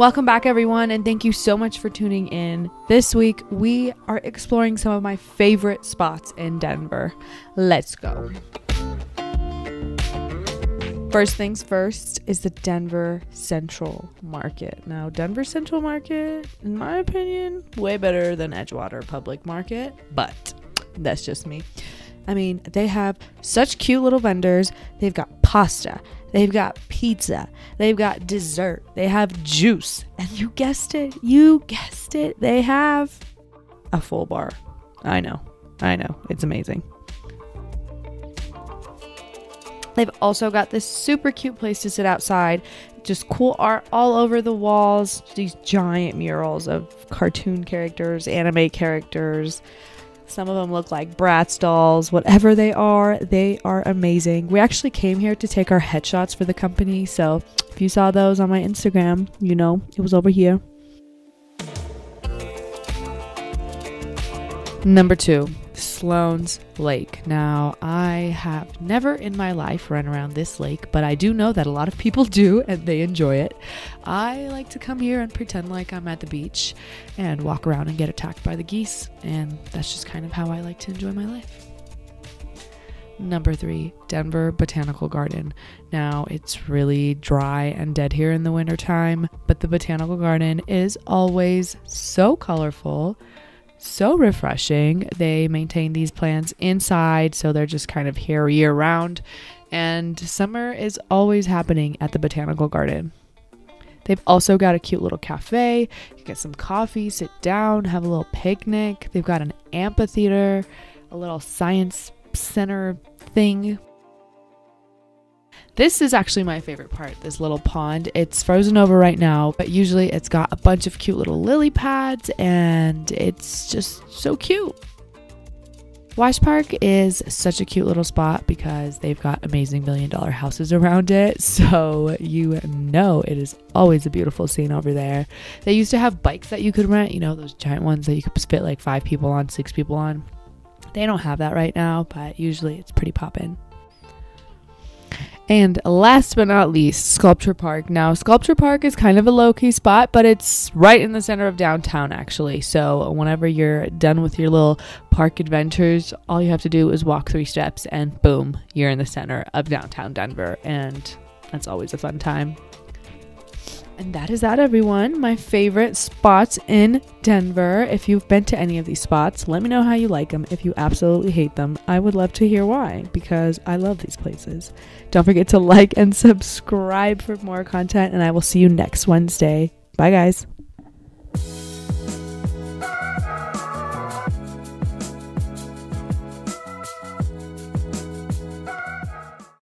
Welcome back, everyone, and thank you so much for tuning in. This week, we are exploring some of my favorite spots in Denver. Let's go. First things first is the Denver Central Market. Now, Denver Central Market, in my opinion, way better than Edgewater Public Market, but that's just me. I mean, they have such cute little vendors. They've got pasta, they've got pizza, they've got dessert, they have juice, and you guessed it, you guessed it, they have a full bar. I know, I know, it's amazing. They've also got this super cute place to sit outside. Just cool art all over the walls. These giant murals of cartoon characters, anime characters. Some of them look like Bratz dolls. Whatever they are, they are amazing. We actually came here to take our headshots for the company. So if you saw those on my Instagram, you know it was over here. Number two, Sloan's Lake. Now, I have never in my life run around this lake, but I do know that a lot of people do and they enjoy it. I like to come here and pretend like I'm at the beach and walk around and get attacked by the geese, and that's just kind of how I like to enjoy my life. Number three, Denver Botanical Garden. Now, it's really dry and dead here in the wintertime, but the Botanical Garden is always so colorful so refreshing. They maintain these plants inside, so they're just kind of here year round. And summer is always happening at the botanical garden. They've also got a cute little cafe. You get some coffee, sit down, have a little picnic. They've got an amphitheater, a little science center thing this is actually my favorite part, this little pond. It's frozen over right now, but usually it's got a bunch of cute little lily pads and it's just so cute. Wash Park is such a cute little spot because they've got amazing million dollar houses around it. So you know it is always a beautiful scene over there. They used to have bikes that you could rent, you know, those giant ones that you could fit like five people on, six people on. They don't have that right now, but usually it's pretty poppin'. And last but not least, Sculpture Park. Now, Sculpture Park is kind of a low key spot, but it's right in the center of downtown, actually. So, whenever you're done with your little park adventures, all you have to do is walk three steps, and boom, you're in the center of downtown Denver. And that's always a fun time. And that is that, everyone. My favorite spots in Denver. If you've been to any of these spots, let me know how you like them. If you absolutely hate them, I would love to hear why because I love these places. Don't forget to like and subscribe for more content, and I will see you next Wednesday. Bye, guys.